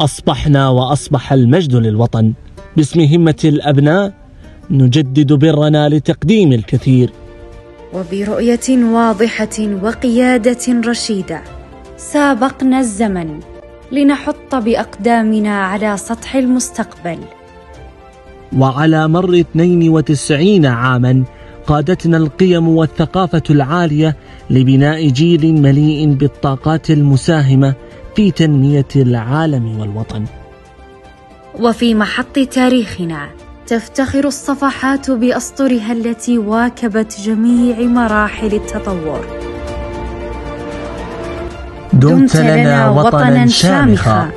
أصبحنا وأصبح المجد للوطن. باسم همة الأبناء نجدد برنا لتقديم الكثير. وبرؤية واضحة وقيادة رشيدة سابقنا الزمن لنحط بأقدامنا على سطح المستقبل. وعلى مر 92 عاما قادتنا القيم والثقافة العالية لبناء جيل مليء بالطاقات المساهمة في تنمية العالم والوطن. وفي محط تاريخنا تفتخر الصفحات بأسطرها التي واكبت جميع مراحل التطور. دمت لنا وطنا شامخا